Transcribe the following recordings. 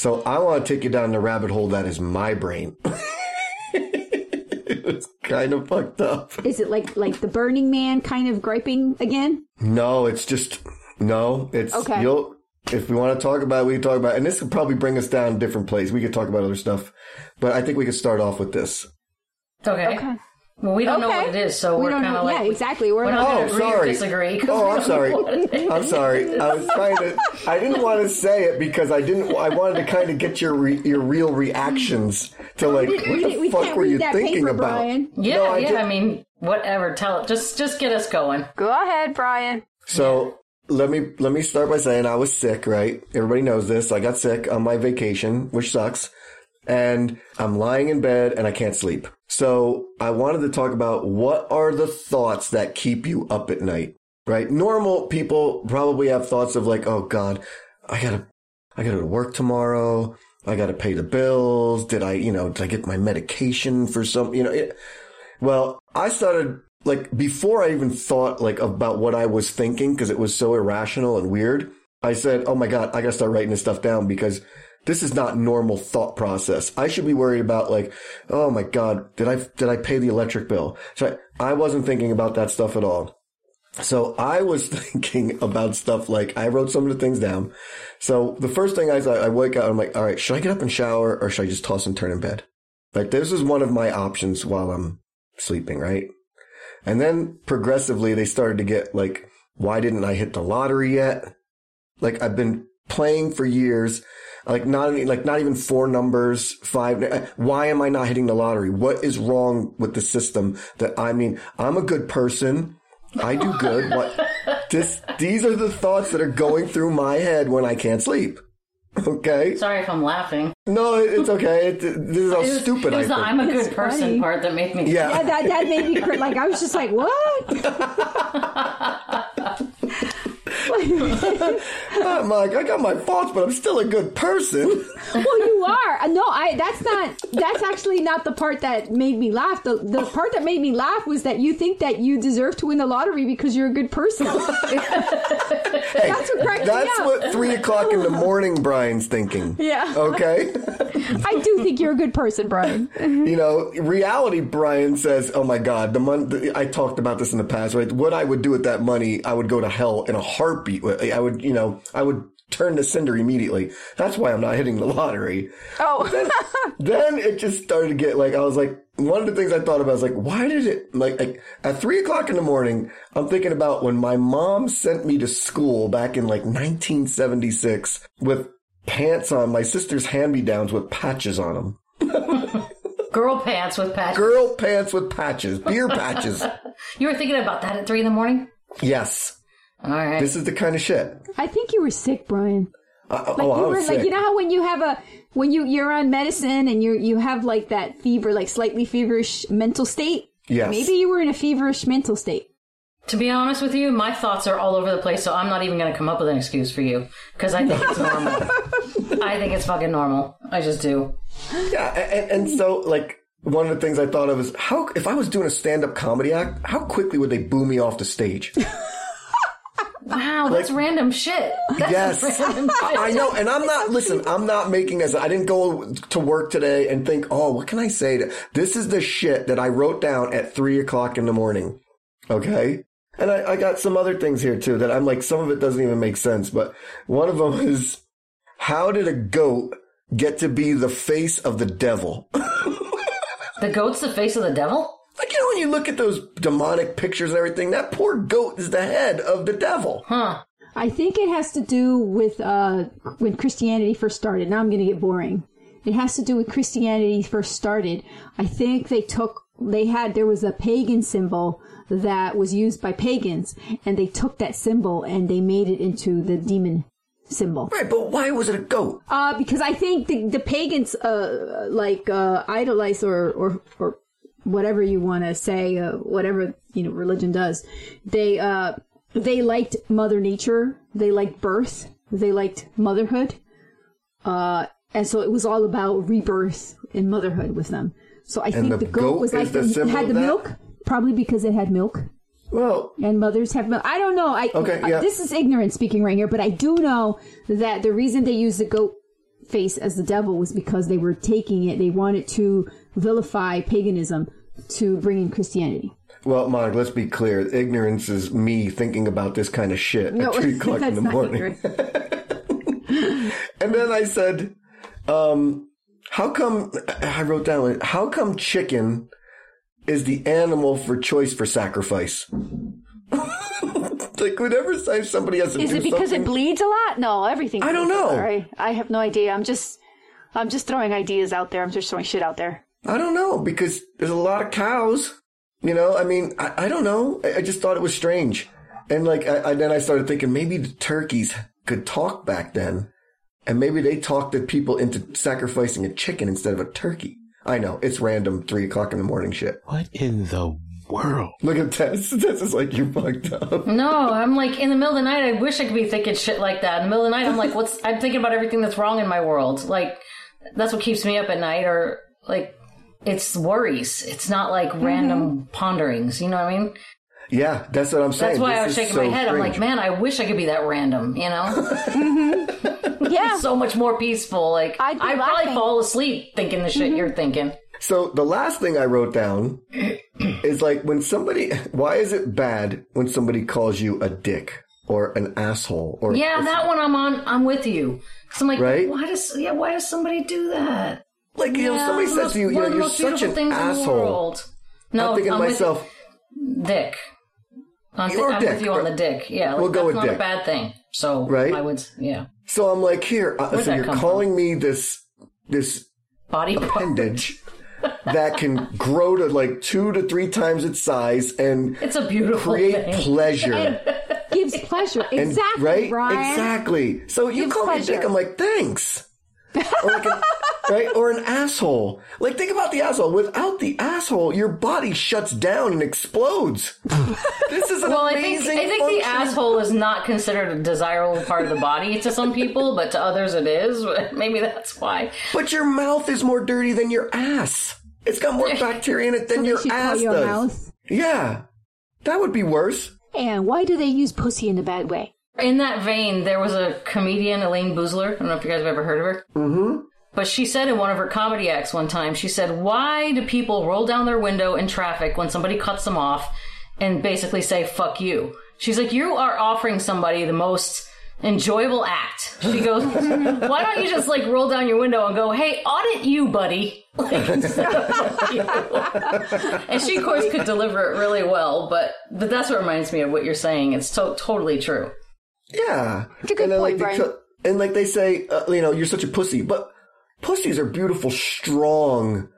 So I want to take you down the rabbit hole that is my brain. it's kind of fucked up. Is it like like the Burning Man kind of griping again? No, it's just no. It's Okay. You'll if we want to talk about, it, we can talk about, it. and this could probably bring us down a different place. We could talk about other stuff, but I think we could start off with this. Okay. Okay. Well, we don't know what it is, so We we're don't kind know- of like yeah, exactly. We're we're not- Oh, going to agree or sorry. disagree. Oh, I'm sorry. know what it is. I'm sorry. I was trying to. I didn't want to say it because I didn't. I wanted to kind of get your re, your real reactions to like what we, the we fuck were you thinking paper, about? Brian. Yeah, No, I yeah. did- I mean, whatever. Tell it. Just just get us going. Go ahead, Brian. So let me let me start by saying I was sick. Right, everybody knows this. I got sick on my vacation, which sucks, and I'm lying in bed and I can't sleep. So I wanted to talk about what are the thoughts that keep you up at night. Right, normal people probably have thoughts of like, oh God, I gotta I gotta work tomorrow. I gotta pay the bills. Did I, you know, did I get my medication for some, you know, it, well, I started like before I even thought like about what I was thinking because it was so irrational and weird. I said, "Oh my god, I gotta start writing this stuff down because this is not normal thought process. I should be worried about like, oh my god, did I did I pay the electric bill?" So I, I wasn't thinking about that stuff at all. So I was thinking about stuff like I wrote some of the things down. So the first thing I I wake up, I'm like, all right, should I get up and shower or should I just toss and turn in bed? Like this is one of my options while I'm sleeping, right? And then progressively they started to get like, why didn't I hit the lottery yet? Like I've been playing for years, like not like not even four numbers, five. Uh, why am I not hitting the lottery? What is wrong with the system? That I mean, I'm a good person. I do good. What this? These are the thoughts that are going through my head when I can't sleep. Okay. Sorry if I'm laughing. No, it's okay. It, this is how It was, stupid it I the think. I'm a good It's person funny. part that made me. yeah. Yeah, that that made me cr- like I was just like, what? I'm like, I got my faults, but I'm still a good person. well, you are. Uh, No, I. That's not. That's actually not the part that made me laugh. The the part that made me laugh was that you think that you deserve to win the lottery because you're a good person. that's what cracked That's what three o'clock in the morning Brian's thinking. Yeah. Okay. I do think you're a good person, Brian. you know, reality Brian says, "Oh my God, the money." I talked about this in the past, right? What I would do with that money, I would go to hell in a heartbeat. I would, you know, I would turn to cinder immediately. That's why I'm not hitting the lottery. Oh, then it just started to get like I was like one of the things I thought about was like why did it like, like at three o'clock in the morning I'm thinking about when my mom sent me to school back in like 1976 with pants on my sister's hand me downs with patches on them Girl pants with patches. girl pants with patches beer patches You were thinking about that at three in the morning. yes All right. this is the kind of shit I think you were sick, Brian. uh, Like oh I you were was like you know how when you have a when you you're on medicine and you you have like that fever, like slightly feverish mental state. yes Maybe you were in a feverish mental state. to be honest with you, my thoughts are all over the place, so I'm not even going to come up with an excuse for you because I think it's normal. I think it's fucking normal. I just do. Yeah, and, and so like one of the things I thought of is how if I was doing a stand-up comedy act, how quickly would they boo me off the stage? Wow, that's random shit. That's Yes, random shit. I know, and I'm not. Listen, I'm not making this. I didn't go to work today and think, oh, what can I say? To, this is the shit that I wrote down at three o'clock in the morning. Okay. And I, I got some other things here too that I'm like, some of it doesn't even make sense, but one of them is, how did a goat get to be the face of the devil? The goat's the face of the devil? Like, you know, when you look at those demonic pictures and everything, that poor goat is the head of the devil. Huh. I think it has to do with uh, when Christianity first started. Now I'm going to get boring. It has to do with Christianity first started. I think they took, they had, there was a pagan symbol that was used by pagans, and they took that symbol and they made it into the demon symbol. Right, but why was it a goat? Uh, because I think the, the pagans, uh, like, uh, idolize or, or, or whatever you want to say, uh, whatever, you know, religion does. They, uh, they liked Mother Nature. They liked birth. They liked motherhood. Uh, and so it was all about rebirth and motherhood with them. So I think the the goat, goat was like the the, had the milk, probably because it had milk Well, and mothers have milk. I don't know. I Okay, uh, yeah. this is ignorant speaking right here, but I do know that the reason they used the goat face as the devil was because they were taking it. They wanted to vilify paganism to bring in Christianity. Well, Monica, let's be clear. Ignorance is me thinking about this kind of shit No, at 3 o'clock in the morning. And then I said, um, how come, I wrote down, how come chicken is the animal for choice for sacrifice? like, whenever time somebody has to Is do it because it bleeds a lot? No, everything. I don't bleeds a lot, know. right? I have no idea. I'm just, I'm just throwing ideas out there. I'm just throwing shit out there. I don't know, because there's a lot of cows. You know, I mean, I, I don't know. I, I just thought it was strange. And like, I, I, then I started thinking maybe the turkeys could talk back then. And maybe they talked the people into sacrificing a chicken instead of a turkey. I know, it's random three o'clock in the morning shit. What in the world? Look at Tess. Tess is like, you fucked up. No, I'm like in the middle of the night. I wish I could be thinking shit like that. In the middle of the night, I'm like, what's? I'm thinking about everything that's wrong in my world. Like that's what keeps me up at night, or like it's worries. It's not like random ponderings. You know what I mean? Yeah, that's what I'm saying. That's why I was shaking so my head. I'm like, man, I wish I could be that random. You know, Yeah. so much more peaceful. Like I'd I'd probably fall asleep thinking the shit you're thinking. So the last thing I wrote down is like when somebody, why is it bad when somebody calls you a dick or an asshole or Yeah, that one I'm on. I'm with you. So I'm like, Right? why does yeah? Why does somebody do that? Like you know somebody It's says to you, you know, you're such beautiful an things in the asshole. world. No, I'm thinking to with myself, Dick. I'm, You're I'm dick. with you on the dick. Yeah, like, We'll go that's with not dick. a bad thing. So Right? I would, yeah. so I'm like, here, uh, so you're come calling me this this Body appendage that can grow to like two to three times its size and It's a beautiful create thing. pleasure. Gives pleasure. And- exactly, right? Brian. Exactly. So you Gives call me dick. I'm like, thanks. or like an, right? Or an asshole. Like think about the asshole. Without the asshole, your body shuts down and explodes. this is an well, I think amazing I think the asshole is not considered a desirable part of the body to some people, but to others it is. Maybe that's why. But your mouth is more dirty than your ass. It's got more bacteria in it than They your ass your does. mouth. Yeah. That would be worse. And why do they use pussy in a bad way? In that vein, there was a comedian, Elaine Boosler. I don't know if you guys have ever heard of her. Mm-hmm. But she said in one of her comedy acts one time, she said, Why do people roll down their window in traffic when somebody cuts them off and basically say, fuck you? She's like, You are offering somebody the most enjoyable act. She goes, Why don't you just like roll down your window and go, Hey, audit you, buddy? Like, instead of fuck you. and she, of course, could deliver it really well, but, but that's what reminds me of what you're saying. It's to- totally true. Yeah. It's a good and then, point, like, they Brian. co- and like they say, uh, you know, you're such a pussy, but pussies are beautiful, strong,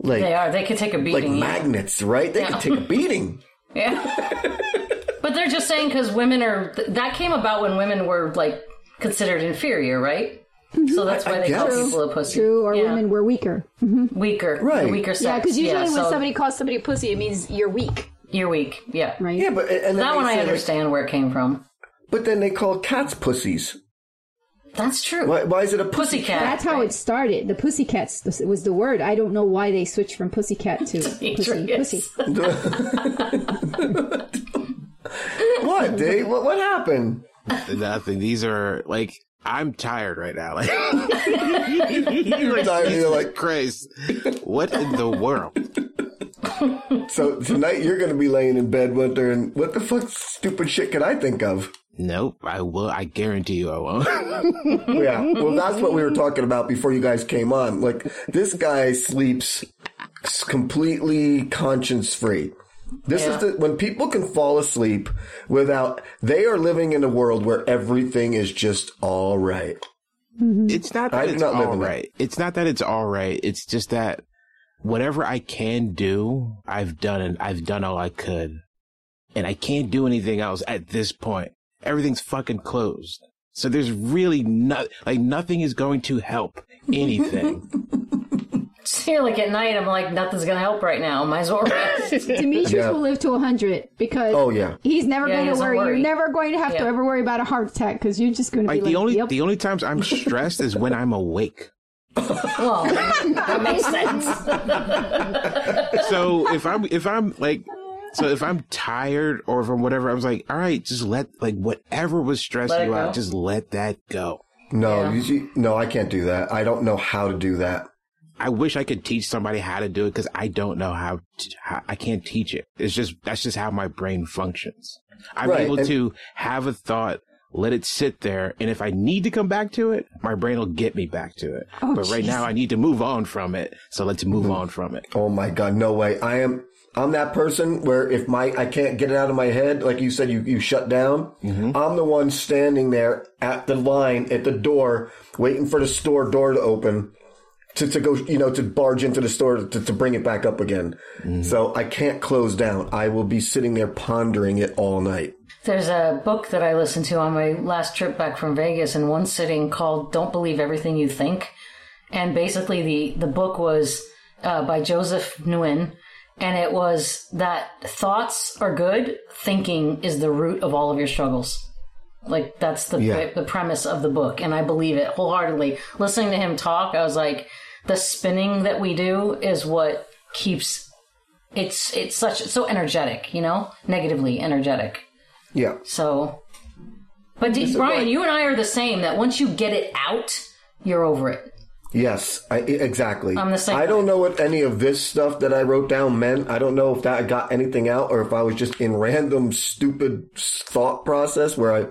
like They are. They could take a like beating. yeah. magnets, right? They Yeah. can take a beating. Yeah. but they're just saying because women are. That came about when women were like considered inferior, right? Mm-hmm. So that's why I they call people a pussy. True, or Yeah. women were weaker. Mm-hmm. weaker, Right. The weaker sex. Yeah, because usually when so somebody calls somebody a pussy, it means you're weak. you're weak. Yeah, Right? Yeah, but and then that one I say, like- understand where it came from. but then they call cats pussies. That's true. Why, why is it a pussy? Pussycat. That's how it started. The pussycats this was the word. I don't know why they switched from pussycat to pussy. Pussy. What, Dave? What, what happened? Nothing. These are like I'm tired right now. Like, You're tired. You're like, Christ, what in the world? so tonight you're going to be laying in bed wondering, what the fuck stupid shit can I think of? Nope. I will. I guarantee you, I won't. Yeah. Well, that's what we were talking about before you guys came on. Like, this guy sleeps completely conscience free. This Yeah. is the, when people can fall asleep without, they are living in a world where everything is just all right. Mm-hmm. It's not I that do it's not live all that. It's not that it's all right. It's just that whatever I can do, I've done and I've done all I could. And I can't do anything else at this point. Everything's fucking closed. So there's really not, like nothing is going to help anything. See, like at night, I'm like, nothing's gonna help right now. Might as well rest. Demetrius Yeah. will live to 100 because Oh, yeah. he's never Yeah, going to doesn't worry. You're never going to have to ever worry about a heart attack because you're just going to be like like, the only, yep. the only times I'm stressed is when I'm awake. well, that makes sense. so if I'm if I'm like so if I'm tired or from whatever, I was like, all right, just let like whatever was stressing you go. out, just let that go. No, Yeah. you no, I can't do that. I don't know how to do that. I wish I could teach somebody how to do it because I don't know how, to, how. I can't teach it. It's just that's just how my brain functions. I'm Right, able and- to have a thought, let it sit there, and if I need to come back to it, my brain will get me back to it. Oh, but right now, I need to move on from it. So let's move Mm-hmm. on from it. Oh my god, no way. I am I'm that person where if my I can't get it out of my head, like you said, you, you shut down. I'm the one standing there at the line at the door, waiting for the store door to open. To, to go, you know, to barge into the store to, to bring it back up again. So I can't close down. I will be sitting there pondering it all night. There's a book that I listened to on my last trip back from Vegas in one sitting called "Don't Believe Everything You Think," and basically the the book was uh, by Joseph Nguyen, and it was that thoughts are good, thinking is the root of all of your struggles. Like that's the Yeah. the premise of the book, and I believe it wholeheartedly. Listening to him talk, I was like, the spinning that we do is what keeps it's it's such so energetic, you know, negatively energetic. Yeah. So, but d- Brian, like- you and I are the same. That once you get it out, you're over it. Yes, I, exactly. I'm the same I don't know what any of this stuff that I wrote down meant. I don't know if that got anything out or if I was just in random stupid thought process where I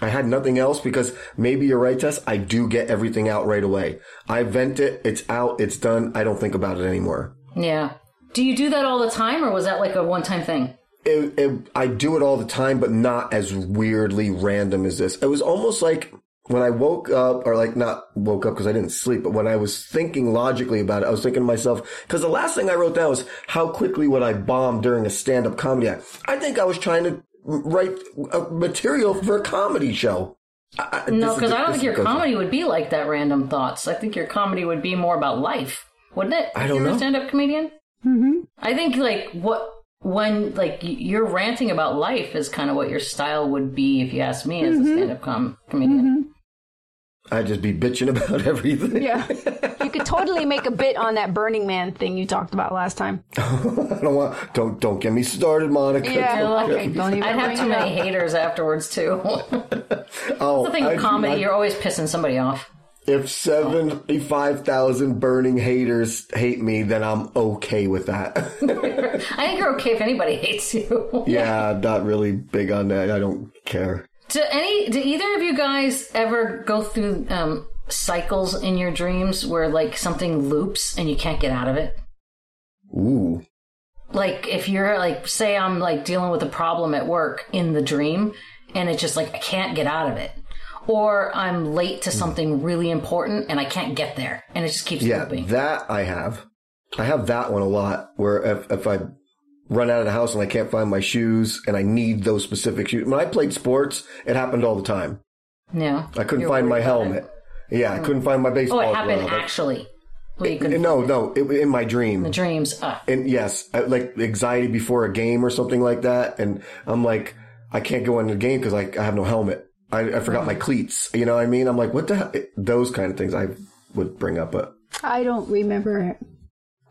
I had nothing else because maybe you're right, Tess. I do get everything out right away. I vent it, it's out, it's done. I don't think about it anymore. Yeah. Do you do that all the time, or was that like a one-time thing? It, it, I do it all the time, but not as weirdly random as this. It was almost like when I woke up, or like not woke up because I didn't sleep, but when I was thinking logically about it, I was thinking to myself, because the last thing I wrote down was how quickly would I bomb during a stand-up comedy act. I think I was trying to write uh, material for a comedy show. I, I- No, because I don't think your goes- comedy would be like that. Random thoughts. I think your comedy would be more about life, wouldn't it? I don't You're know. a stand-up comedian. Mm-hmm. I think like what when like you're ranting about life is kind of what your style would be if you ask me as a stand-up com- comedian. I'd just be bitching about everything. Yeah. You could totally make a bit on that Burning Man thing you talked about last time. I don't want. Don't don't get me started, Monica. Yeah. Don't Like, get Don't even I'd have too many up. haters afterwards too. oh, the thing I with comedy, not- you're always pissing somebody off. If 75,000 burning haters hate me, then I'm okay with that. I think you're okay if anybody hates you. yeah, I'm not really big on that. I don't care. Do any? Do either of you guys ever go through um, cycles in your dreams where like something loops and you can't get out of it? Ooh. Like if you're like, say I'm like dealing with a problem at work in the dream, and it's just like I can't get out of it, or I'm late to something really important and I can't get there, and it just keeps Yeah, looping. that I have. I have that one a lot where if, if I run out of the house and I can't find my shoes and I need those specific shoes. When I played sports, it happened all the time. yeah, I couldn't find my helmet. it. Yeah, I couldn't find my baseball Oh, it happened glove. actually. Well, you couldn't No, no, it, in my dream. the dreams. Uh, and yes, I- like anxiety before a game or something like that. And I'm like, I can't go into the game because I, I have no helmet. I, I forgot my cleats. You know what I mean? I'm like, what the hell? Those kind of things I would bring up. But I don't remember.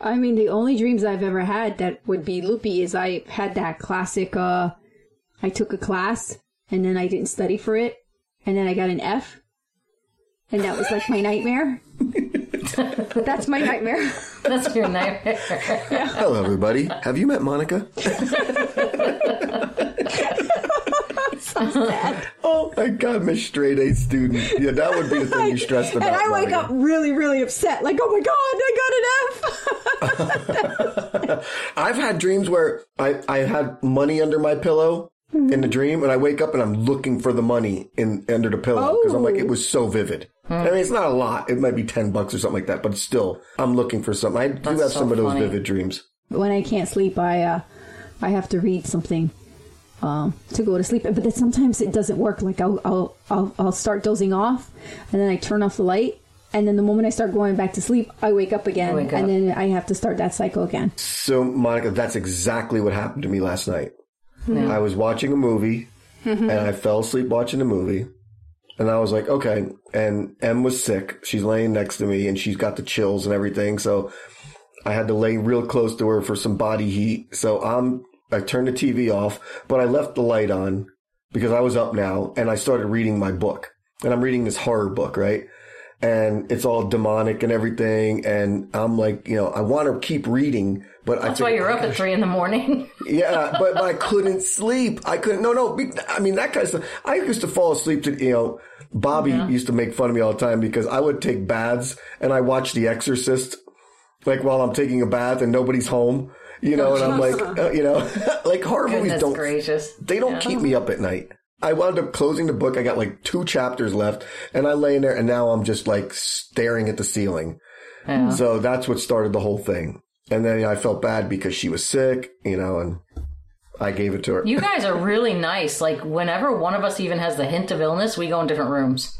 I mean, the only dreams I've ever had that would be loopy is I had that classic, uh, I took a class and then I didn't study for it and then I got an F. And that was like my nightmare. That's my nightmare. that's your nightmare. hello, everybody. Have you met Monica? oh my God, Miss Straight A student. Yeah, that would be the thing you stressed about. and I wake up really, really upset. Like, oh my God, I got an F. I've had dreams where I, I had money under my pillow in the dream, and I wake up and I'm looking for the money in under the pillow because I'm like, it was so vivid. I mean, it's not a lot. It might be ten bucks or something like that, but still, I'm looking for something. I do That's have so some of those funny. vivid dreams. when I can't sleep, I uh, I have to read something um, to go to sleep. But then sometimes it doesn't work. Like I'll, I'll I'll I'll start dozing off, and then I turn off the light, and then the moment I start going back to sleep, I wake up again, wake and then I have to start that cycle again. So, Monica, that's exactly what happened to me last night. I was watching a movie, and I fell asleep watching the movie. And I was like, okay. And M was sick. She's laying next to me and she's got the chills and everything. So I had to lay real close to her for some body heat. So I'm, I turned the TV off, but I left the light on because I was up now and I started reading my book. and I'm reading this horror book, right? And it's all demonic and everything. And I'm like, you know, I want to keep reading, but I That's why you're up at three in the morning. yeah, but, but I couldn't sleep. I couldn't. No, no. I mean that kind of stuff. I used to fall asleep to you know. Bobby used to make fun of me all the time because I would take baths and I watch The Exorcist, like while I'm taking a bath and nobody's home. You know, and I'm like, uh, you know, like horror movies don't gracious. they don't Yeah. keep me up at night. I wound up closing the book. I got like two chapters left and I lay in there and now I'm just like staring at the ceiling. Yeah. So that's what started the whole thing. And then I felt bad because she was sick, you know, and I gave it to her. You guys are really nice. Like whenever one of us even has the hint of illness, we go in different rooms.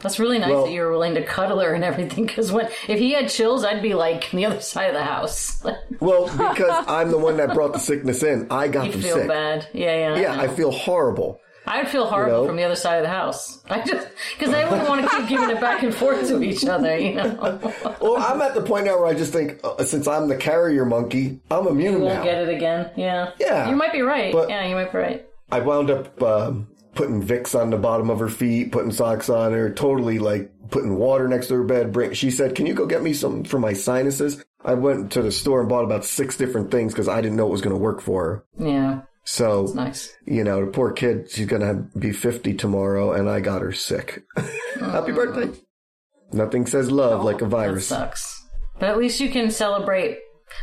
That's really nice Well- that you were willing to cuddle her and everything. Because when if he had chills, I'd be like on the other side of the house. well, because I'm the one that brought the sickness in. I got you them feel sick. bad. Yeah, yeah. Yeah, know. I feel horrible. I would feel horrible know? from the other side of the house. I just because I wouldn't want to keep giving it back and forth to each other. You know, Well, I'm at the point now where I just think, uh, since I'm the carrier monkey, I'm immune won't now. get it again. Yeah, Yeah. You might be right. But- yeah, you might be right. I wound up um, putting Vicks on the bottom of her feet, putting socks on her, totally like putting water next to her bed. Bring. She said, "Can you go get me some for my sinuses?" I went to the store and bought about six different things because I didn't know it was going to work for her. Yeah, So nice. you know, the poor kid, she's going to be fifty tomorrow, and I got her sick. Happy birthday! Nothing says love like a That virus. sucks. But at least you can celebrate.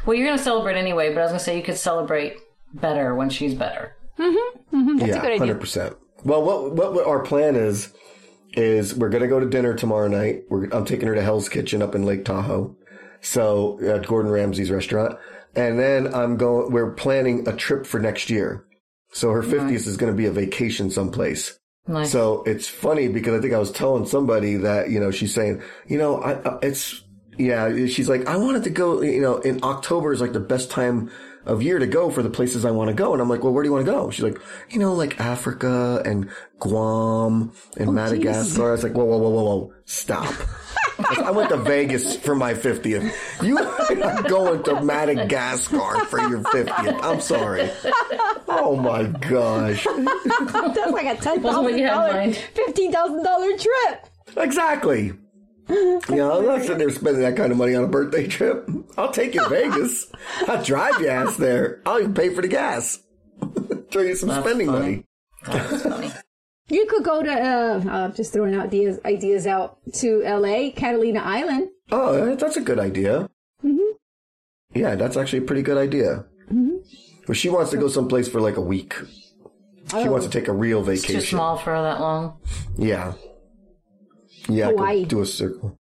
Well, you're going to celebrate anyway. But I was going to say you could celebrate better when she's better. Mm-hmm, mm-hmm. That's yeah, a good idea. hundred percent. Well, what, what what our plan is is we're gonna go to dinner tomorrow night. We're, I'm taking her to Hell's Kitchen up in Lake Tahoe, so at Gordon Ramsay's restaurant, and then I'm going. We're planning a trip for next year. So her 50th is going to be a vacation someplace. Nice. So it's funny because I think I was telling somebody that, you know, she's saying, you know, I, I- it's, yeah, she's like, I wanted to go, you know, in October is like the best time of year to go for the places I want to go. And I'm like, well, where do you want to go? She's like, you know, like Africa and Guam and oh, Madagascar. I was like, whoa, whoa, whoa, whoa, whoa, stop. I went to Vegas for my 50th. You are going to Madagascar for your 50th. I'm sorry. Oh my gosh. That's like a ten what thousand you had in dollar, mind. fifteen thousand dollar trip. Exactly. You know, I'm not sitting there spending that kind of money on a birthday trip. I'll take you to Vegas. I'll drive your ass there. I'll even pay for the gas. Throw you some That's spending funny. money. That's funny. You could go to uh, uh just throwing out ideas ideas out to L.A. Catalina Island. Oh, that's a good idea. Yeah, that's actually a pretty good idea. Well, she wants to go someplace for like a week. She wants to take a real Too vacation. small for that long. Yeah. Yeah, Hawaii. do a circle.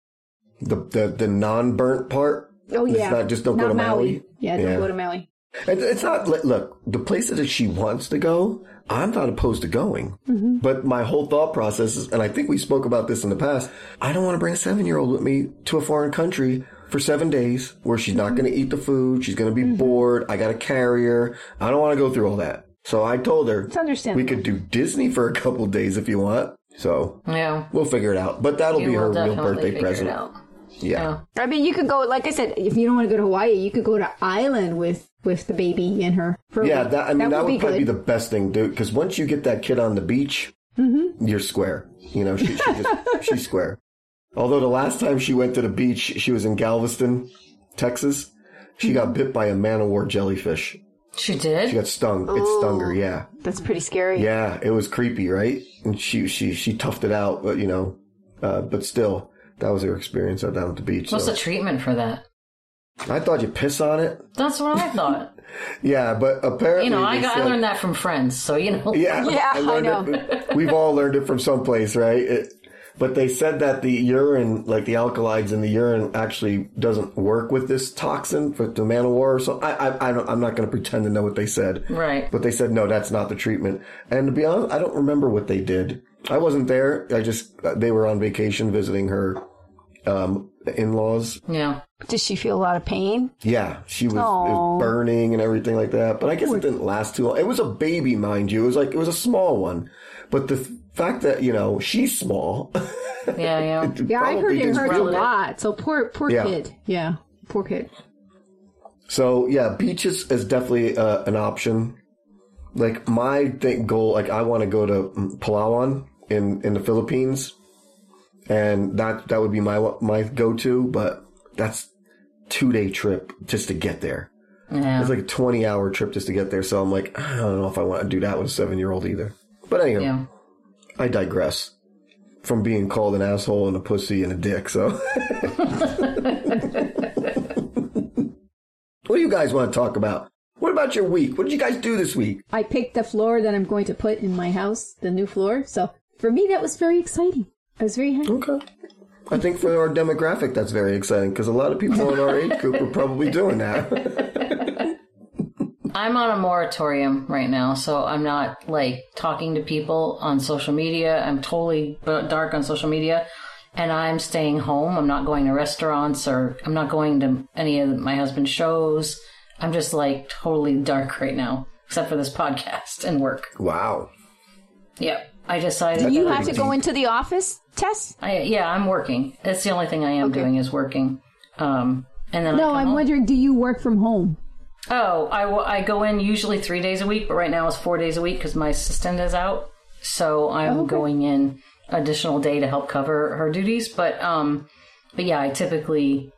The the the non burnt part. Oh It's yeah, not just don't go to Maui. Yeah, don't Yeah. go to Maui. It- It's not look the places that she wants to go. I'm not opposed to going, mm-hmm. but my whole thought process is, and I think we spoke about this in the past. I don't want to bring a seven year old with me to a foreign country for seven days where she's not mm-hmm. going to eat the food. She's going to be mm-hmm. bored. I got to carry her. I don't want to go through all that. So I told her It's understandable. we could do Disney for a couple days if you want. So Yeah. we'll figure it out. But that'll You be her will real birthday present. It out. Yeah. I mean, you could go. Like I said, if you don't want to go to Hawaii, you could go to Island with with the baby and her. For Yeah, that I mean that, would, be probably good. be the best thing, dude. Because once you get that kid on the beach, mm-hmm. you're square. You know, she, she just, she's square. Although the last time she went to the beach, she was in Galveston, Texas. She mm-hmm. got bit by a man o' war jellyfish. She did. She got stung. It stung her. Yeah, That's pretty scary. yeah. It was creepy, right? And she she she toughed it out, but you know, uh, but still, that was her experience out down at the beach. What's so. the treatment for that? I thought you piss on it. That's what I thought. Yeah, but apparently You know, I they got I said- learned that from friends. So you know. Yeah, Yeah, I learned It, we've all learned it from someplace, right? It, but they said that the urine, like the alkalides in the urine, actually doesn't work with this toxin for the man of war. So I, I, I don't, I'm not going to pretend to know what they said. Right. But they said no, that's not the treatment. And to be honest, I don't remember what they did. I wasn't there. I just they were on vacation visiting her um, in-laws. Yeah. Did she feel a lot of pain? Yeah, she was, was burning and everything like that. But I guess it didn't last too long. It was a baby, mind you. It was like it was a small one. But the f- fact that you know she's small, Yeah. Yeah. yeah, I heard it didn't hurts a lot. So poor poor Yeah. kid. Yeah, poor kid. So yeah, beaches is definitely uh, an option. Like my thing, goal, like I want to go to mm, Palawan in in the Philippines and that that would be my my go to. But that's two day trip just to get there. Yeah. It's like a twenty hour trip just to get there. So I'm like, I don't know if I want to do that with a seven year old either. But anyway, yeah. I digress from being called an asshole and a pussy and a dick. So, what do you guys want to talk about? What about your week? What did you guys do this week? I picked the floor that I'm going to put in my house, the new floor. So for me, that was very exciting. I was very happy. Okay. I think for our demographic, that's very exciting because a lot of people in our age group are probably doing that. I'm on a moratorium right now, so I'm not like talking to people on social media. I'm totally dark on social media, and I'm staying home. I'm not going to restaurants or I'm not going to any of my husband's shows. I'm just like totally dark right now, except for this podcast and work. wow. Yep. I decided. Do you have to go into the office, Tess? I, yeah, I'm working. That's the only thing I am doing is working. Um, and then No, come I'm home. wondering, do you work from home? Oh, I, w- I go in usually three days a week, but right now it's four days a week because my assistant is out. So I'm Okay. going in additional day to help cover her duties. But um, but yeah, I typically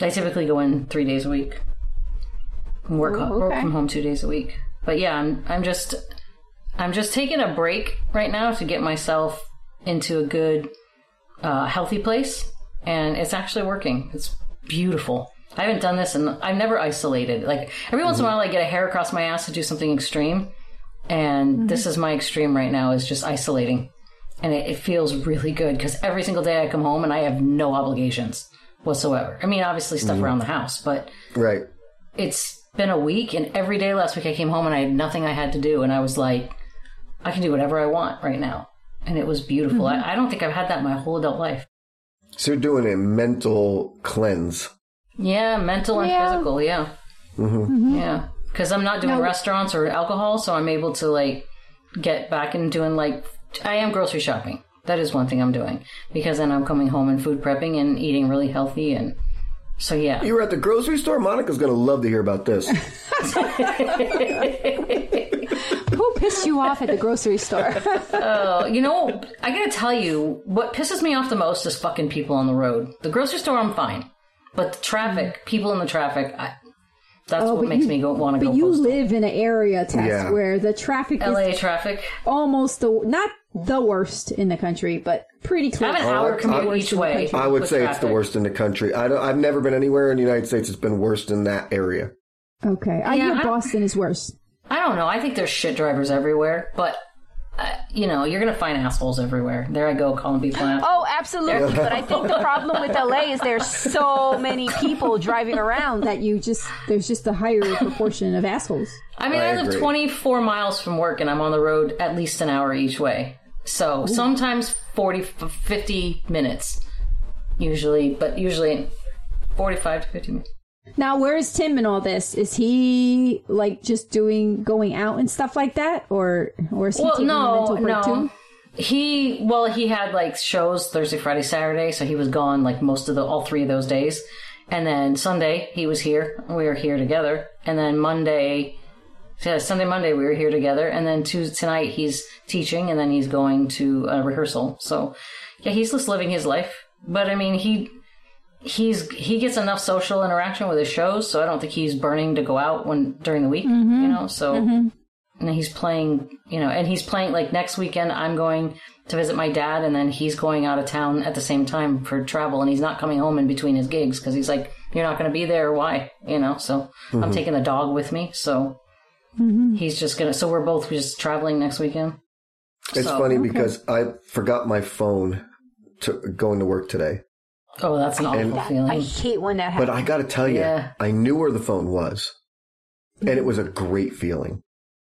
I typically go in three days a week. And Work Oh, work from home two days a week. But yeah, I'm I'm just I'm just taking a break right now to get myself into a good, uh, healthy place, and it's actually working. It's beautiful. I haven't done this, and I've never isolated. Like every once in a mm-hmm. while, I get a hair across my ass to do something extreme, and mm-hmm. this is my extreme right now. Is just isolating, and it, it feels really good because every single day I come home and I have no obligations whatsoever. I mean, obviously stuff mm-hmm. around the house, but Right. it's been a week and every day last week I came home and I had nothing I had to do and I was like, I can do whatever I want right now. And it was beautiful. I, I don't think I've had that my whole adult life. So you're doing a mental cleanse. Yeah, mental and Yeah. physical. Yeah. Mm-hmm. Mm-hmm. Yeah. Because I'm not doing No. restaurants or alcohol, so I'm able to like get back and doing like, I am grocery shopping. That is one thing I'm doing because then I'm coming home and food prepping and eating really healthy. And so, yeah. You were at the grocery store? Monica's going to love to hear about this. Who pissed you off at the grocery store? Oh, you know, I gotta tell you, what pisses me off the most is fucking people on the road. The grocery store, I'm fine, but the traffic, mm. people in the traffic, I, that's Oh, what makes you- me go want to go. but you postal. live in an area, Tess, Yeah. where the traffic is LA traffic. almost the not the worst in the country, but pretty I close. have an hour I- commute I- each way. I would with say it's the worst in the country. I don't, I've never been anywhere in the United States that's been worse than that area. Okay, I Yeah, hear I- Boston is worse. I don't know. I think there's shit drivers everywhere, but uh, you know, you're gonna find assholes everywhere. There I go calling people out. Oh, absolutely. but I think the problem with LA is there's so many people driving around. That you just there's just a higher proportion of assholes. I mean, I I, live 24 miles from work and I'm on the road at least an hour each way. So sometimes 40, 50 minutes, usually, but usually 45 to 50 minutes. Now, where is Tim in all this? Is he like just doing going out and stuff like that, or or is he Well, taking a no, mental break no. too? He, well, he had like shows Thursday, Friday, Saturday, so he was gone like most of the, all three of those days. And then Sunday, he was here. We were here together. And then Monday, yeah, Sunday, Monday, we were here together. And then tonight, he's teaching and then he's going to a rehearsal. So, yeah, he's just living his life. But I mean, he, he's, he gets enough social interaction with his shows, so I don't think he's burning to go out when, during the week, you mm-hmm. know, so. Mm-hmm. And he's playing, you know, and he's playing like next weekend. I'm going to visit my dad, and then he's going out of town at the same time for travel, and he's not coming home in between his gigs because he's like, "You're not going to be there. Why?" You know. So I'm mm-hmm. taking the dog with me. So he's just gonna. So we're both just traveling next weekend. It's So- funny because I forgot my phone to going to work today. Oh, that's an awful I feeling. I hate when that happens. But I got to tell you, Yeah. I knew where the phone was. And it was a great feeling.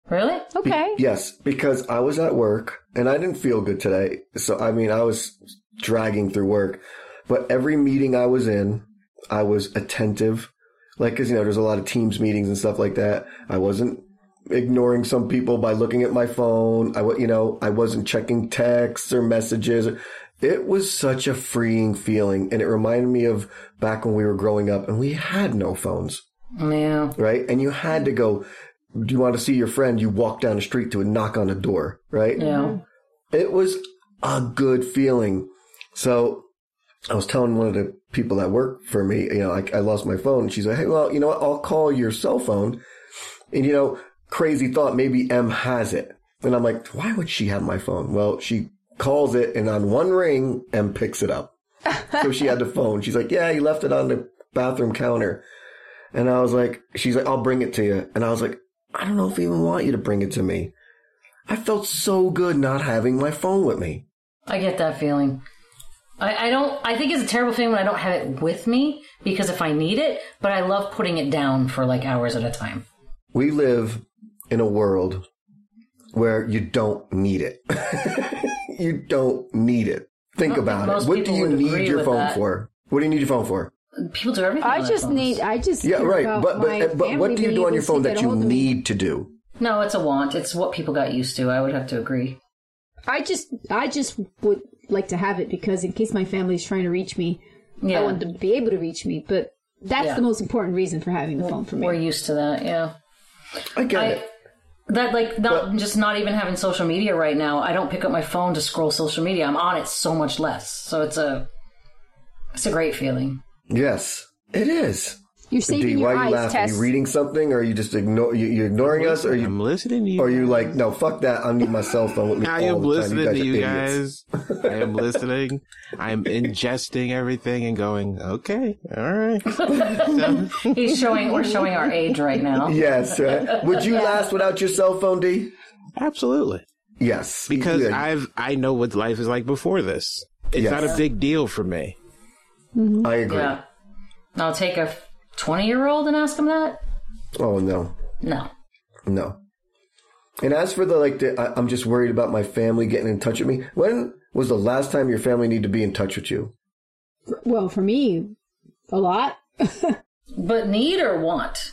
Really? Be- Okay, yes, because I was at work and I didn't feel good today. So, I mean, I was dragging through work. But every meeting I was in, I was attentive. Like, cause, you know, there's a lot of teams meetings and stuff like that. I wasn't ignoring some people by looking at my phone. I, wa- you know, I wasn't checking texts or messages. It was such a freeing feeling. And it reminded me of back when we were growing up and we had no phones Yeah. right? And you had to go, do you want to see your friend? You walk down the street to a knock on a door, right? Yeah. It was a good feeling. So I was telling one of the people that work for me, you know, I, I lost my phone. And she's like, hey, well, you know what? I'll call your cell phone. And, you know, crazy thought, maybe M has it. And I'm like, why would she have my phone? Well, she calls it and on one ring, M picks it up. so she had the phone. She's like, yeah, you left it on the bathroom counter. And I was like, she's like, I'll bring it to you. And I was like, I don't know if I even want you to bring it to me. I felt so good not having my phone with me. I get that feeling. I, I don't. I think it's a terrible feeling when I don't have it with me because if I need it, but I love putting it down for like hours at a time. We live in a world where you don't need it. you don't need it. Think I about think it. What do you need your phone that. for? What do you need your phone for? People do everything. I on just phones. need. I just. Yeah, right. But but but what do you do on your phone that you hold of me. need to do? No, it's a want. It's what people got used to. I would have to agree. I just. I just would like to have it because in case my family's trying to reach me, Yeah, I want them to be able to reach me. But that's Yeah. the most important reason for having the phone for me. we're used to that. Yeah. I get I it. That like not But- just not even having social media right now. I don't pick up my phone to scroll social media. I'm on it so much less. So it's a it's a great feeling. Yes, it is. You're D, saving why your are you eyes, laughing? Are you reading something, or are you just ignore? You, you ignoring us, or are you? I'm listening to you. Or are you guys. like, no, fuck that. I need my cell phone with me I all am the time. listening to you idiots. guys. I am listening. I am ingesting everything and going, okay, all right. So- He's showing we're showing our age right now. Yes, right. Would you last without your cell phone, D? absolutely. Yes, Because Yeah. I've I know what life is like before this. It's Yes. not a big deal for me. I agree. Yeah. Now take a twenty year old and ask him that. Oh no, No. no. And as for the like, the, I, I'm just worried about my family getting in touch with me. When was the last time your family needed to be in touch with you? Well, for me, a lot. But need or want?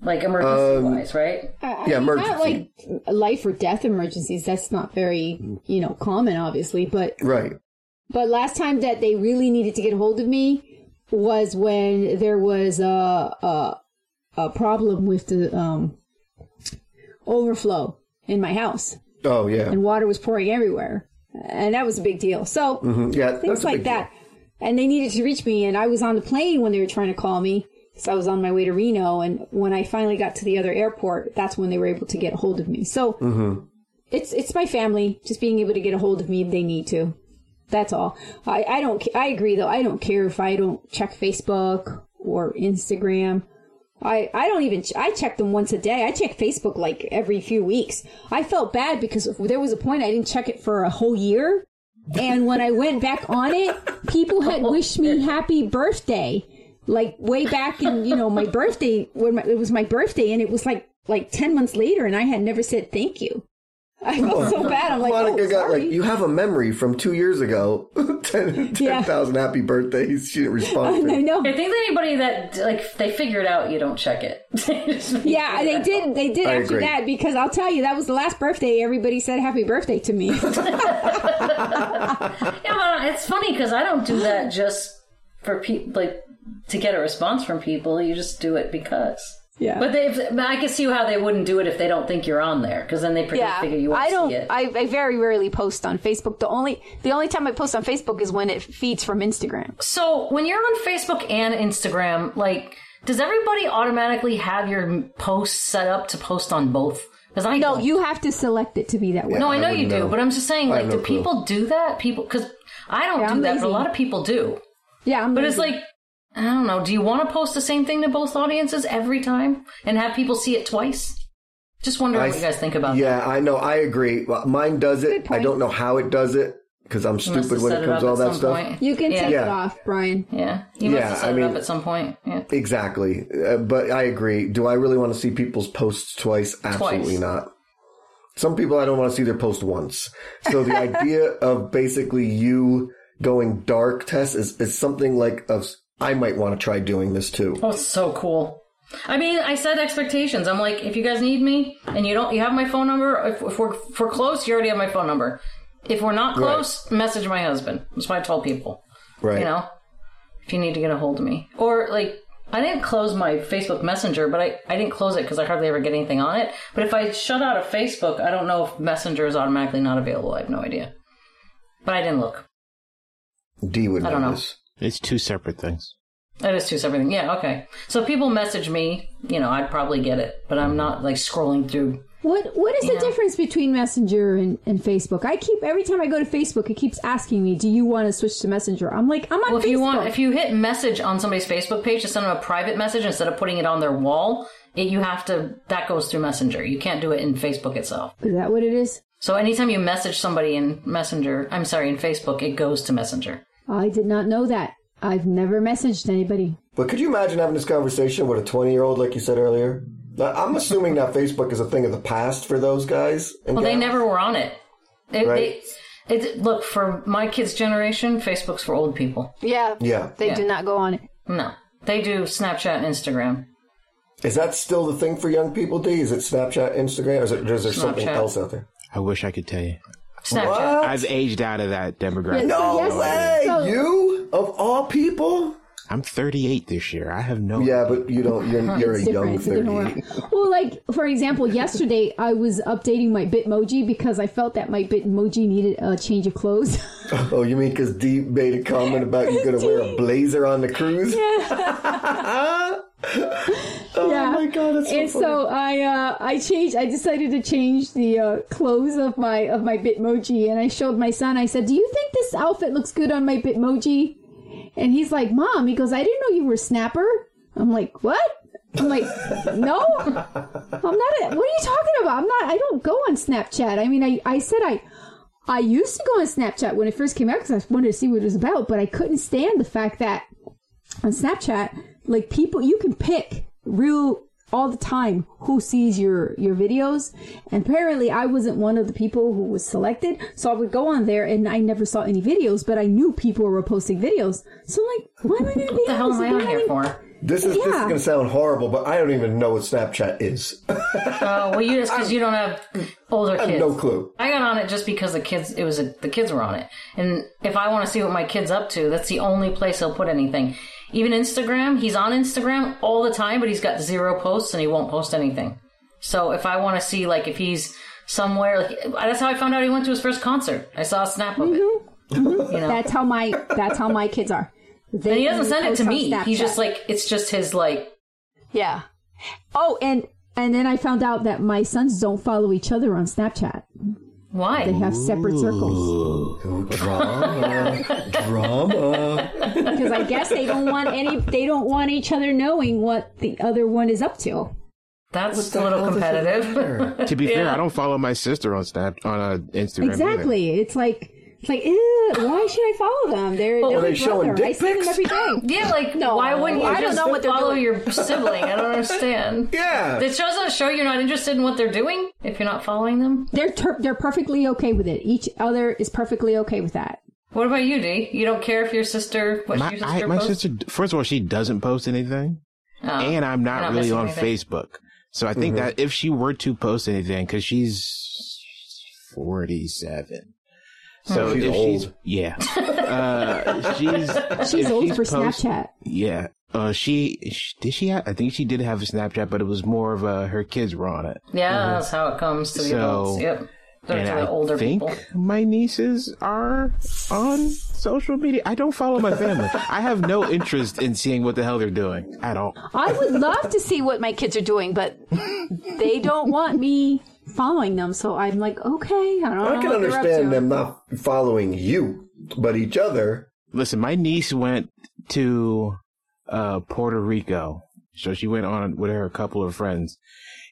Like emergency Um, wise, right? I- Yeah, I mean, Not emergency. like life or death emergencies. That's not very, you know, common, obviously. But Right. but last time that they really needed to get a hold of me was when there was a a, a problem with the um, overflow in my house, Oh yeah. and water was pouring everywhere, and that was a big deal. So Mhm. Yeah. things like big deal. that. And they needed to reach me, and I was on the plane when they were trying to call me because I was on my way to Reno. And when I finally got to the other airport, that's when they were able to get a hold of me. So Mm-hmm. it's it's my family just being able to get a hold of me if they need to. That's all. I, I don't. I agree though. I don't care if I don't check Facebook or Instagram. I, I don't even, I check them once a day. I check Facebook like every few weeks. I felt bad because there was a point I didn't check it for a whole year. And when I went back on it, people had wished me happy birthday. Like way back in, you know, my birthday, when my, it was my birthday and it was like, like 10 months later and I had never said thank you. I felt so bad. I'm like, Monica oh, got sorry. like you have a memory from two years ago. 10 Yeah. 10,000 happy birthdays. She didn't respond. I to. know. I think that anybody that like they figured out you don't check it. Yeah, they did. They did I after agree. that because I'll tell you that was the last birthday everybody said happy birthday to me. Yeah, but it's funny because I don't do that just for people, like to get a response from people. You just do it because. Yeah. But they, but I can see how they wouldn't do it if they don't think you're on there, because then they pretty Yeah, figure you won't I don't. see it. I, I very rarely post on Facebook. The only the only time I post on Facebook is when it feeds from Instagram. so when you're on Facebook and Instagram, like, does everybody automatically have your posts set up to post on both? Because I no, don't. you have to select it to be that way. No, I I know you do, know. but I'm just saying, I like, have do no clue. people do that? People, because I don't Yeah, do I'm that, but a lot of people do. Yeah, I'm But it's like, I don't know. Do you want to post the same thing to both audiences every time and have people see it twice? Just wondering I what you guys think about Yeah, I know. I agree. Well, Mine does it. I don't know how it does it because I'm that. You must stupid when it comes to all that stuff. point. you can yeah. take Yeah. it off, Brian. Yeah, you must Yeah, have set I it up at some point. Yeah. Exactly. Uh, but I agree. Do I really want to see people's posts twice? Absolutely Twice. not. Some people I don't want to see their post once. So the idea of basically you going dark Tess is, is something like of I might want to try doing this too. Oh, it's so cool. I mean, I set expectations. I'm like, if you guys need me and you don't, you have my phone number. If, if we're if we're close, you already have my phone number. If we're not close, message my husband. That's what I told people. Right. You know, if you need to get a hold of me, or like, I didn't close my Facebook Messenger, but I I didn't close it because I hardly ever get anything on it. But if I shut out of Facebook, I don't know if Messenger is automatically not available. I have no idea. But I didn't look. D would I don't know. this. It's two separate things. That is two separate things. Yeah, okay. So people message me, you know, I'd probably get it, but I'm not like scrolling through. What What is Yeah. the difference between Messenger and, and Facebook? I keep every time I go to Facebook, it keeps asking me, "Do you want to switch to Messenger?" I'm like, I'm on Well, if Facebook. you want, if you hit message on somebody's Facebook page to send them a private message instead of putting it on their wall, it, you have to. That goes through Messenger. You can't do it in Facebook itself. is that what it is? So anytime you message somebody in Messenger, I'm sorry, in Facebook, it goes to Messenger. I did not know that. I've never messaged anybody. But could you imagine having this conversation with a 20 year old, like you said earlier? Now, I'm assuming that Facebook is a thing of the past for those guys. And Well, they never were on it. It, Right. they- it- look, for my kids' generation, Facebook's for old people. Yeah. Yeah. They Yeah. do not go on it. No, they do Snapchat and Instagram. Is that still the thing for young people, D? Is it Snapchat, Instagram, or is, it, or is there something else out there? I wish I could tell you. Snapchat. What? I've aged out of that demographic. No Yes, way! so- you? Of all people? I'm 38 this year. I have no. Yeah, but you don't, you're, you're a young different. It's a different 38. Well, like for example, yesterday I was updating my Bitmoji because I felt that my Bitmoji needed a change of clothes. Oh, you mean because D made a comment about you're gonna wear a blazer on the cruise? Yeah. oh Yeah. my god, that's so and funny. so I uh, I changed. I decided to change the uh, clothes of my of my Bitmoji, and I showed my son. I said, "Do you think this outfit looks good on my Bitmoji?" And he's like, "Mom," he goes, "I didn't know you were a snapper." I'm like, "What?" I'm like, "No, I'm not. A, what are you talking about? I'm not. I don't go on Snapchat. I mean, I I said I." I used to go on Snapchat when it first came out because I wanted to see what it was about, but I couldn't stand the fact that on Snapchat, like people, you can pick real all the time who sees your your videos. And apparently, I wasn't one of the people who was selected, so I would go on there and I never saw any videos, but I knew people were posting videos. So I'm like, why am I going to be? What the hell am I on here for? This is this is gonna sound horrible, but I don't even know what Snapchat is. Oh, well, you just because you don't have older I have kids. no clue. I got on it just because the kids. It was a, the kids were on it, and if I want to see what my kid's up to, that's the only place they'll put anything. Even Instagram, he's on Instagram all the time, but he's got zero posts and he won't post anything. So if I want to see, like, if he's somewhere, like that's how I found out he went to his first concert. I saw a snap of it. Mm-hmm. Mm-hmm. You know, That's how my that's how my kids are. They and he doesn't send it to me. He's just like it's just his like. Yeah. oh, and and then I found out that my sons don't follow each other on Snapchat. Why? They have separate circles. Ooh, drama, drama. because I guess they don't want any. They don't want each other knowing what the other one is up to. That's the a little hell does it competitive. To be fair, I don't follow my sister on Snap on uh, Instagram. either. Exactly. It's like it's like, ew, why should I follow them? They're, they're are my they showing brother. I dick see them every day. yeah, like No, why wouldn't you I don't just know what they're follow doing. your sibling? I don't understand. Yeah. It shows doesn't show you're not interested in what they're doing if you're not following them. They're ter- they're perfectly okay with it. Each other is perfectly okay with that. What about you, D? You don't care if your sister what My, your I, sister my posts? sister, first of all, she doesn't post anything, Oh, and I'm not, not really on anything. Facebook. So I think mm-hmm. that if she were to post anything, because she's 47. So She's if she's old. yeah, uh, she's She's if old for post- Snapchat. Yeah, uh, she, sh did she? Have, I think she did have a Snapchat, but it was more of uh, her kids were on it. Yeah, that's how it comes to the So- adults. Yep. They're and to I older think people. my nieces are on social media. I don't follow my family. I have no interest in seeing what the hell they're doing at all. I would love To see what my kids are doing, but they don't want me following them, so I'm like, okay, I don't know. I can what they're up understand to. them not following you, but each other. Listen, my niece went to uh, Puerto Rico, so she went on with her couple of friends,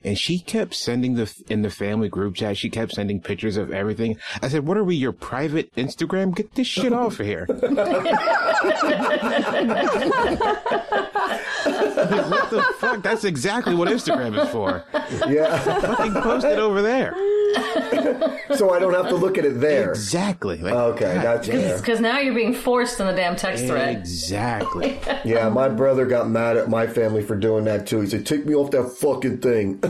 and she kept sending the in the family group chat. She kept sending pictures of everything. I said, "What are we? Your private Instagram? Get this shit off of here!" Like, what the fuck? That's exactly what Instagram is for. Yeah. Fucking post it over there. so I don't have to look at it there. Exactly. Like, Okay, God that's Because now you're being forced in the damn text thread. Exactly. Yeah, my brother got mad at my family for doing that too. He said, "Take me off that fucking thing."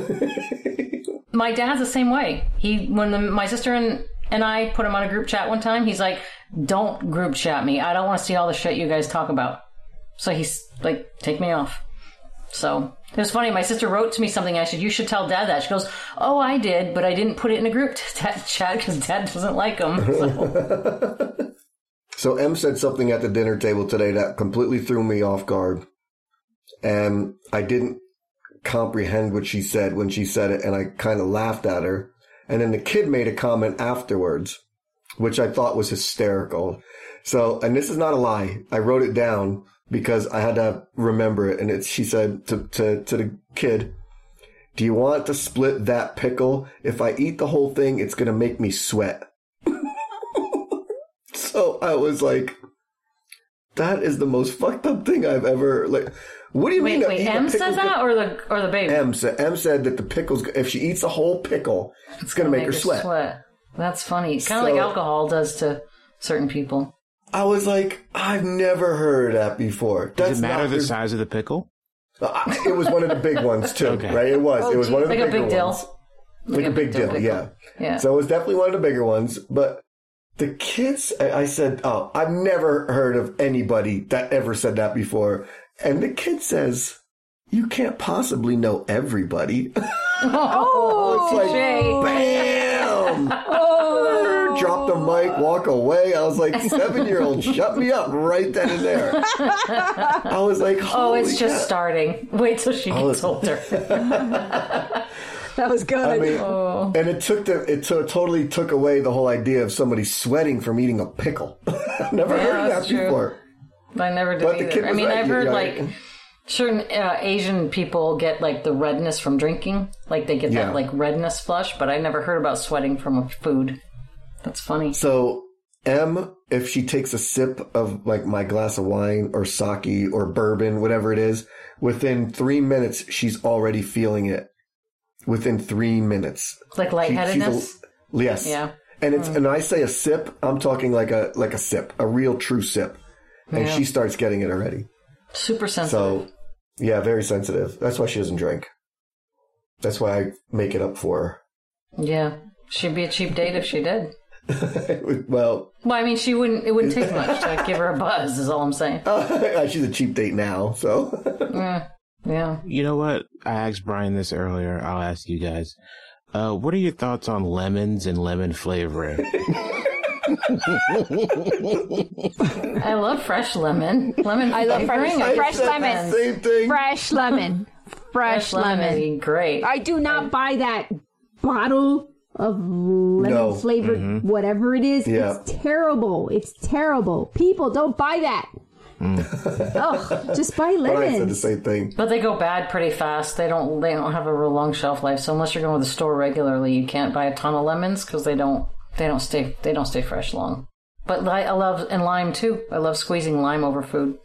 My dad's the same way. He when the, my sister and and I put him on a group chat one time, he's like, "Don't group chat me. I don't want to see all the shit you guys talk about." So he's like, "Take me off." So it was funny. My sister wrote to me something. I said, "You should tell Dad that." She goes, "Oh, I did, but I didn't put it in a group chat because Dad doesn't like them." So, So M said something at the dinner table today that completely threw me off guard. And I didn't comprehend what she said when she said it and I kind of laughed at her. And then the kid made a comment afterwards, which I thought was hysterical. So, and this is not a lie. I wrote it down because I had to remember it. And it's, she said to, to, to the kid, do you want to split that pickle? If I eat the whole thing, it's going to make me sweat. so I was like, that is the most fucked up thing I've ever, like, what do you Wait, mean? wait. M says that, or the or the baby? M said, M said that the pickle's, if she eats a whole pickle, it's going to make her sweat. sweat. That's funny. Kind of like alcohol does to certain people. I was like, I've never heard that before. That's Does it matter the the- size of the pickle? Uh, it was one of the big ones too, Okay. right? It was. it was one of the Like a bigger big deal. ones. Like, a big deal, pickle. yeah. Yeah. So it was definitely one of the bigger ones. But the kids, I, I said, oh, I've never heard of anybody that ever said that before. And the kid says, you can't possibly know everybody. oh, it's like, touche. bam! Drop the mic, walk away. I was like, seven year old, shut me up right then and there. I was like, Oh, it's holy just cow. starting. Wait till she gets it's- older. That was good. I mean, Oh. and it took the it to, totally took away the whole idea of somebody sweating from eating a pickle. I've never Yeah, heard of that true. before. I never did But the either. kid I mean, right, I've heard right. like certain uh, Asian people get like the redness from drinking, like they get Yeah. that like redness flush. But I never heard about sweating from food. That's funny. So M, if she takes a sip of like my glass of wine or sake or bourbon, whatever it is, within three minutes she's already feeling it. Within three minutes, Like She- lightheadedness. she's a- yes, Yeah. And it's hmm. and I say a sip, I'm talking like a like a sip, a real true sip, and Yeah. she starts getting it already. Super sensitive. So, yeah, very sensitive. That's why she doesn't drink. That's why I make it up for her. yeah, she'd be a cheap date if she did. Her. well, Well, I mean, she wouldn't. It wouldn't take much to give her a buzz. Is all I'm saying. she's a cheap date now, so. Yeah. You know what? I asked Brian this earlier. I'll ask you guys. Uh, what are your thoughts on lemons and lemon flavoring? I love fresh lemon. Lemon. I love fresh- flavoring, I fresh lemon. Same thing. Fresh lemon. Fresh, Fresh lemon. lemon. great. I do not buy that bottle of lemon No. flavored mm-hmm. whatever it is. Yeah. It's terrible. It's terrible. People don't buy that. Mm. Ugh, just buy But I said the lemons. same thing. But they go bad pretty fast. They don't. They don't have a real long shelf life. So unless you're going to the store regularly, you can't buy a ton of lemons because they don't. They don't stay. They don't stay fresh long. But li- I love and lime too. I love squeezing lime over food.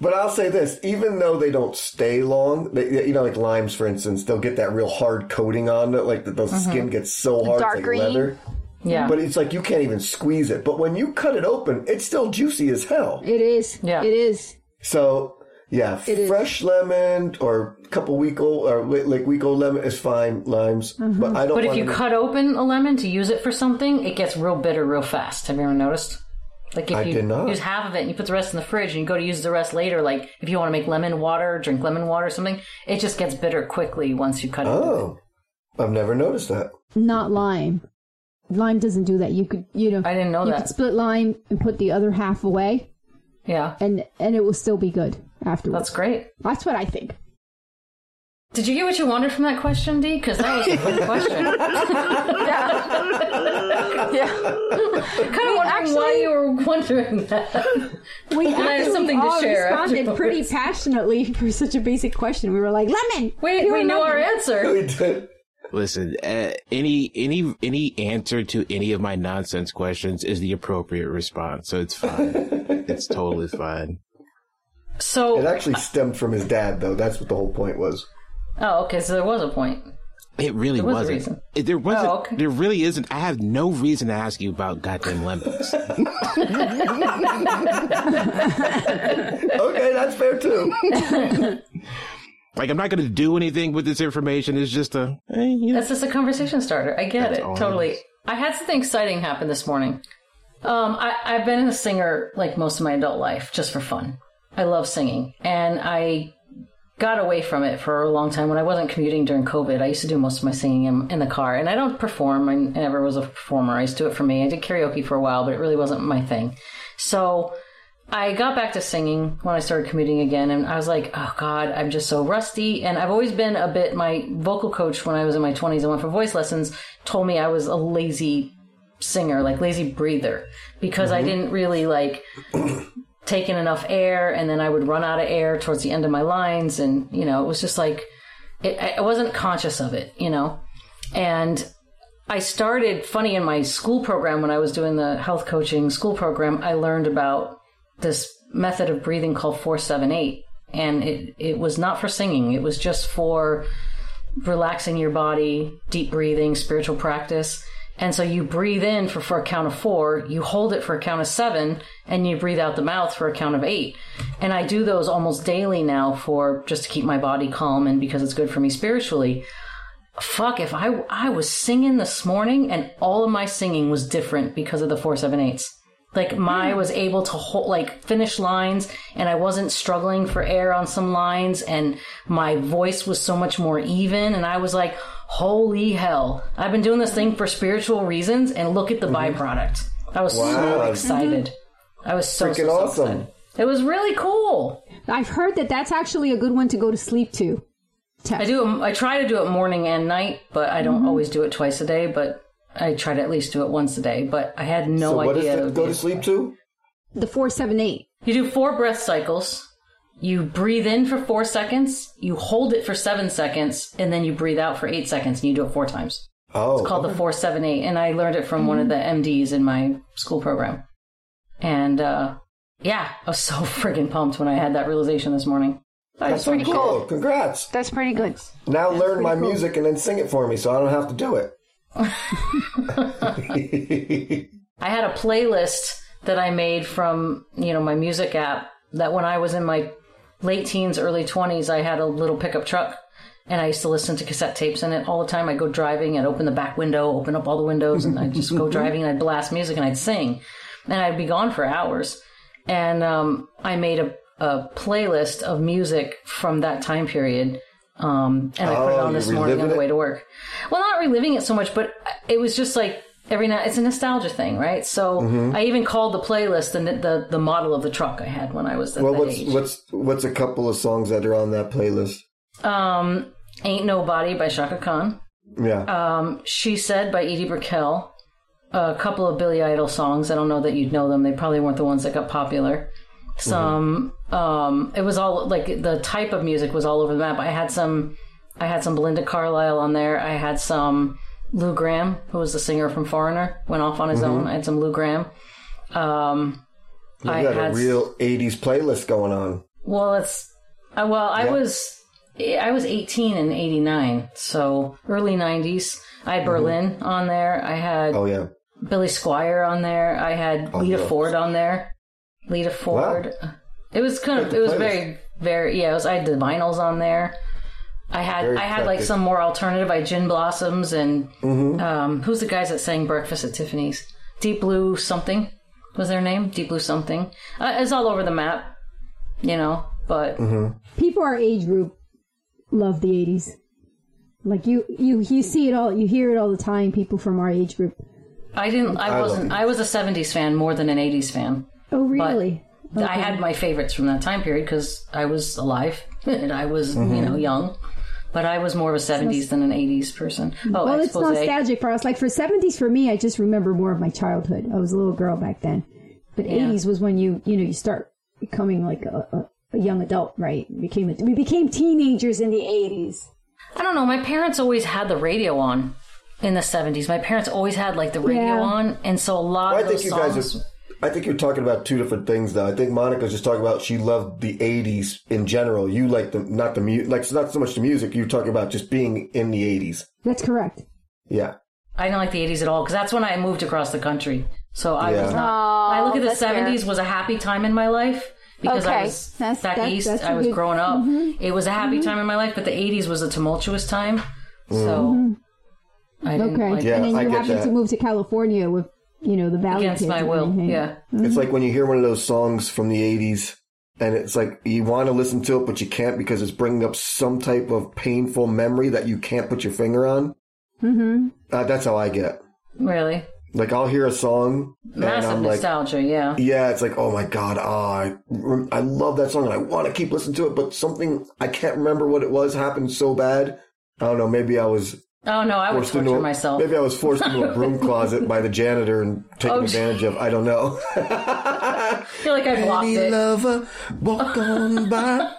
But I'll say this: even though they don't stay long, they, you know, like limes, for instance, they'll get that real hard coating on it. Like the, the skin gets so hard, Dark it's like green? leather. Yeah. But it's like you can't even squeeze it. But when you cut it open, it's still juicy as hell. It is. Yeah. It is. So yeah, is. fresh lemon or a couple week old or like week old lemon is fine. Limes, Mm-hmm. but I don't. But if you to- cut open a lemon to use it for something, it gets real bitter real fast. Have you ever noticed? Like if I you did not. use half of it and you put the rest in the fridge and you go to use the rest later, like if you want to make lemon water, drink lemon water or something, it just gets bitter quickly once you cut it. oh, I've never noticed that. Not lime. Lime doesn't do that. You could, you know, I didn't know you that. could split lime and put the other half away, Yeah, and and it will still be good afterwards. that's great. That's what I think. Did you get what you wanted from that question, D? Because that was a good question. Yeah. yeah. kind of wondering why you were wondering that. We I have actually something to all share responded afterwards. pretty passionately for such a basic question. We were like, lemon. Wait, Pure we know our answer. We did. Listen, uh, any any any answer to any of my nonsense questions is the appropriate response, so it's fine. it's totally fine. So, It actually stemmed from his dad, though. That's what the whole point was. Oh, okay. So there was a point. It really was wasn't. reason. It- there wasn't. Oh, okay. There really isn't. I have no reason to ask you about goddamn lemons. Okay, that's fair too. like I'm not going to do anything with this information. It's just a, you know. That's just a conversation starter. I get That's it all it totally. I had something exciting happen this morning. Um, I, I've been a singer like most of my adult life, just for fun. I love singing, and I got away from it for a long time when I wasn't commuting during COVID. I used to do most of my singing in, in the car, and I don't perform. I never was a performer. I used to do it for me. I did karaoke for a while, but it really wasn't my thing. So I got back to singing when I started commuting again, and I was like, oh God, I'm just so rusty. And I've always been a bit, my vocal coach when I was in my 20s and went for voice lessons told me I was a lazy singer, like lazy breather, because I mm-hmm. didn't really like take in enough air, and then I would run out of air towards the end of my lines. And, you know, it was just like, it, I wasn't conscious of it, you know? And I started funny in my school program when I was doing the health coaching school program. I learned about this method of breathing called 478 and it it was not for singing it was just for relaxing your body deep breathing spiritual practice and so you breathe in for, for a count of four you hold it for a count of seven and you breathe out the mouth for a count of eight. And i do those almost daily now for just to keep my body calm and because it's good for me spiritually. Fuck if i i was singing this morning and all of my singing was different because of the 478s like my hmm. was able to hold, like finish lines and I wasn't struggling for air on some lines and my voice was so much more even and I was like, holy hell. I've been doing this thing for spiritual reasons and look at the mm-hmm. byproduct. I was so Wow. Mm-hmm. excited. I was so, so, Freaking so awesome. excited. It was really cool. I've heard that that's actually a good one to go to sleep to. I do. Um, I try to do it morning and night, but I don't mm-hmm. always do it twice a day. But I try to at least do it once a day. But I had no so what idea. does it it go to sleep to? The 478. You do four breath cycles. You breathe in for four seconds. You hold it for seven seconds, and then you breathe out for eight seconds, and you do it four times. Oh, It's called the four seven eight, and I learned it from one of the MDs in my school program. And uh, yeah, I was so friggin' pumped when I had that realization this morning. that's so pretty cool. cool. Congrats. That's pretty good. Now learn my music and then sing it for me, so I don't have to do it. I had a playlist that I made from, you know, my music app that when I was in my late teens, early 20s, I had a little pickup truck and I used to listen to cassette tapes in it all the time. I'd go driving, I'd open the back window, open up all the windows, and I'd just go driving and I'd blast music and I'd sing. And I'd be gone for hours. And um, I made a, a playlist of music from that time period. Um, and I put it Oh, on this morning on the way to work. Well, not reliving it so much, but it was just like every night. It's a nostalgia thing, right? So Mm-hmm. I even called the playlist the, the the model of the truck I had when I was at well, that what's age. what's what's a couple of songs that are on that playlist? Um, Ain't Nobody by Chaka Khan. Yeah. Um, She Said by Edie Brickell. A couple of Billy Idol songs. I don't know that you'd know them. They probably weren't the ones that got popular. Some, um, it was all like the type of music was all over the map. I had some, I had some Belinda Carlisle on there. I had some Lou Gramm, who was the singer from Foreigner, went off on his own. I had some Lou Gramm. Um, you I got had a real '80s playlist going on. well, it's uh, well, I Yeah. was I was 18 in 89, so early 90s. I had Berlin on there. I had Oh yeah. Billy Squier on there. I had Lita yeah. Ford on there. Lita Ford. It was kind of it was playlist. very very yeah. It was I had the vinyls on there. I had Very I had like some more alternative. I Gin Blossoms and Mm-hmm. um, who's the guys that sang Breakfast at Tiffany's? Deep Blue something was their name. Deep Blue something. Uh, it's all over the map, you know. But Mm-hmm. People our age group love the 80s. Like you, you, you see it all, you hear it all the time. People from our age group. I didn't. I, I wasn't. it. I was a '70s fan more than an '80s fan. Oh, really? I had my favorites from that time period because I was alive and I was, Mm-hmm. you know, young. But I was more of a '70s than an '80s person. Oh, well, it's nostalgic for us. Like for 70s for me, I just remember more of my childhood. I was a little girl back then. But 80s was when you, you know, you start becoming like a, a, a young adult, right? We became, a, we became teenagers in the 80s. I don't know. My parents always had the radio on in the '70s. My parents always had like the radio Yeah. on, and so a lot I of think those you songs. guys are. I think you're talking about two different things, though. I think Monica's just talking about she loved the '80s in general. You like the not the mu- like it's not so much the music. You're talking about just being in the '80s. That's correct. Yeah. I didn't like the '80s at all because that's when I moved across the country. So I Yeah. was not. Oh, I look at the that's fair. '70s was a happy time in my life because I was That's- back that's- east. I was good- growing up. Mm-hmm. It was a happy mm-hmm. time in my life, but the '80s was a tumultuous time. So mm-hmm. I didn't Okay. like Yeah, and then I you get happened that. to move to California with, you know, the Valley against Kids my and will. everything. Yeah. It's like when you hear one of those songs from the '80s and it's like you want to listen to it, but you can't because it's bringing up some type of painful memory that you can't put your finger on. Mm-hmm. Uh, that's how I get. Really? Like I'll hear a song and Massive I'm like, nostalgia, yeah. yeah, it's like, oh my god, ah, I, I love that song and I want to keep listening to it, but something I can't remember what it was happened so bad. I don't know. Maybe I was Oh no, I would forced torture a, myself. maybe I was forced into a broom closet by the janitor and taken Oh, advantage of. I don't know. I feel like I blocked Any it. lover walk on by.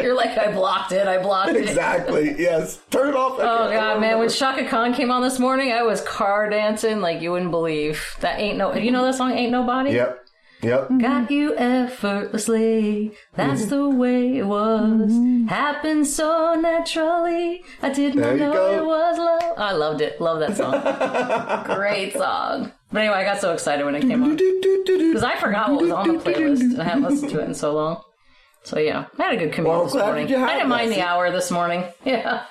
You're like, I blocked it. I blocked it. exactly. Yes. Turn it off. Oh god, man! When Chaka Khan came on this morning, I was car dancing like you wouldn't believe. That ain't no. You know that song, "Ain't Nobody." Yep. Yep. Got you effortlessly. That's Mm-hmm. the way it was. Happened so naturally. I didn't know go. it was love. I loved it. Love that song. Great song. But anyway, I got so excited when it came on because I forgot what was on the playlist. I hadn't listened to it in so long. So yeah, I had a good commute Well, this morning. you I didn't that. mind the hour this morning. Yeah.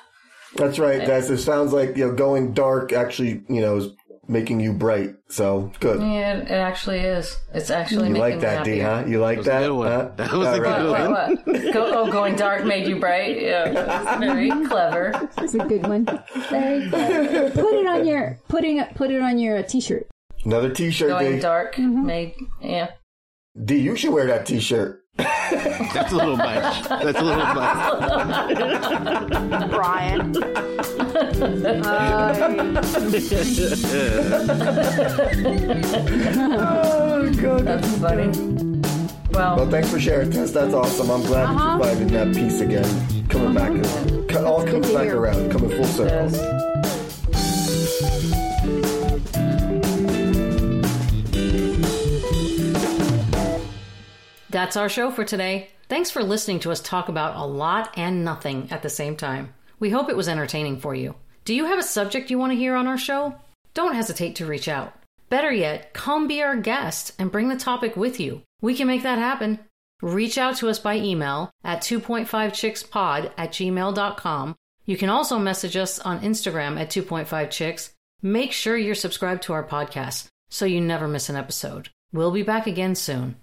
That's right, guys. It sounds like you know going dark actually you know is making you bright. So good. Yeah, it, it actually is. It's actually You making like me that, D, huh? You like was a that? good one. Huh? That was a good right. one. What? what? Go, oh, going dark made you bright. Yeah, that's very clever. It's a good one. Very good. Put it on your putting it put it on your uh, t-shirt. Another T-shirt, Going D. dark made yeah. D, you should wear that T-shirt. That's a little much. That's a little much. Brian. Oh God. That's funny. Well, Well, thanks for sharing, Tess. That's awesome. I'm glad Uh-huh. you're finding that peace again. Coming back, co- all comes back hear. around, coming full circle. That's our show for today. Thanks for listening to us talk about a lot and nothing at the same time. We hope it was entertaining for you. Do you have a subject you want to hear on our show? Don't hesitate to reach out. Better yet, come be our guest and bring the topic with you. We can make that happen. Reach out to us by email at 2.5chickspod at gmail.com. You can also message us on Instagram at 2.5chicks. Make sure you're subscribed to our podcast so you never miss an episode. We'll be back again soon.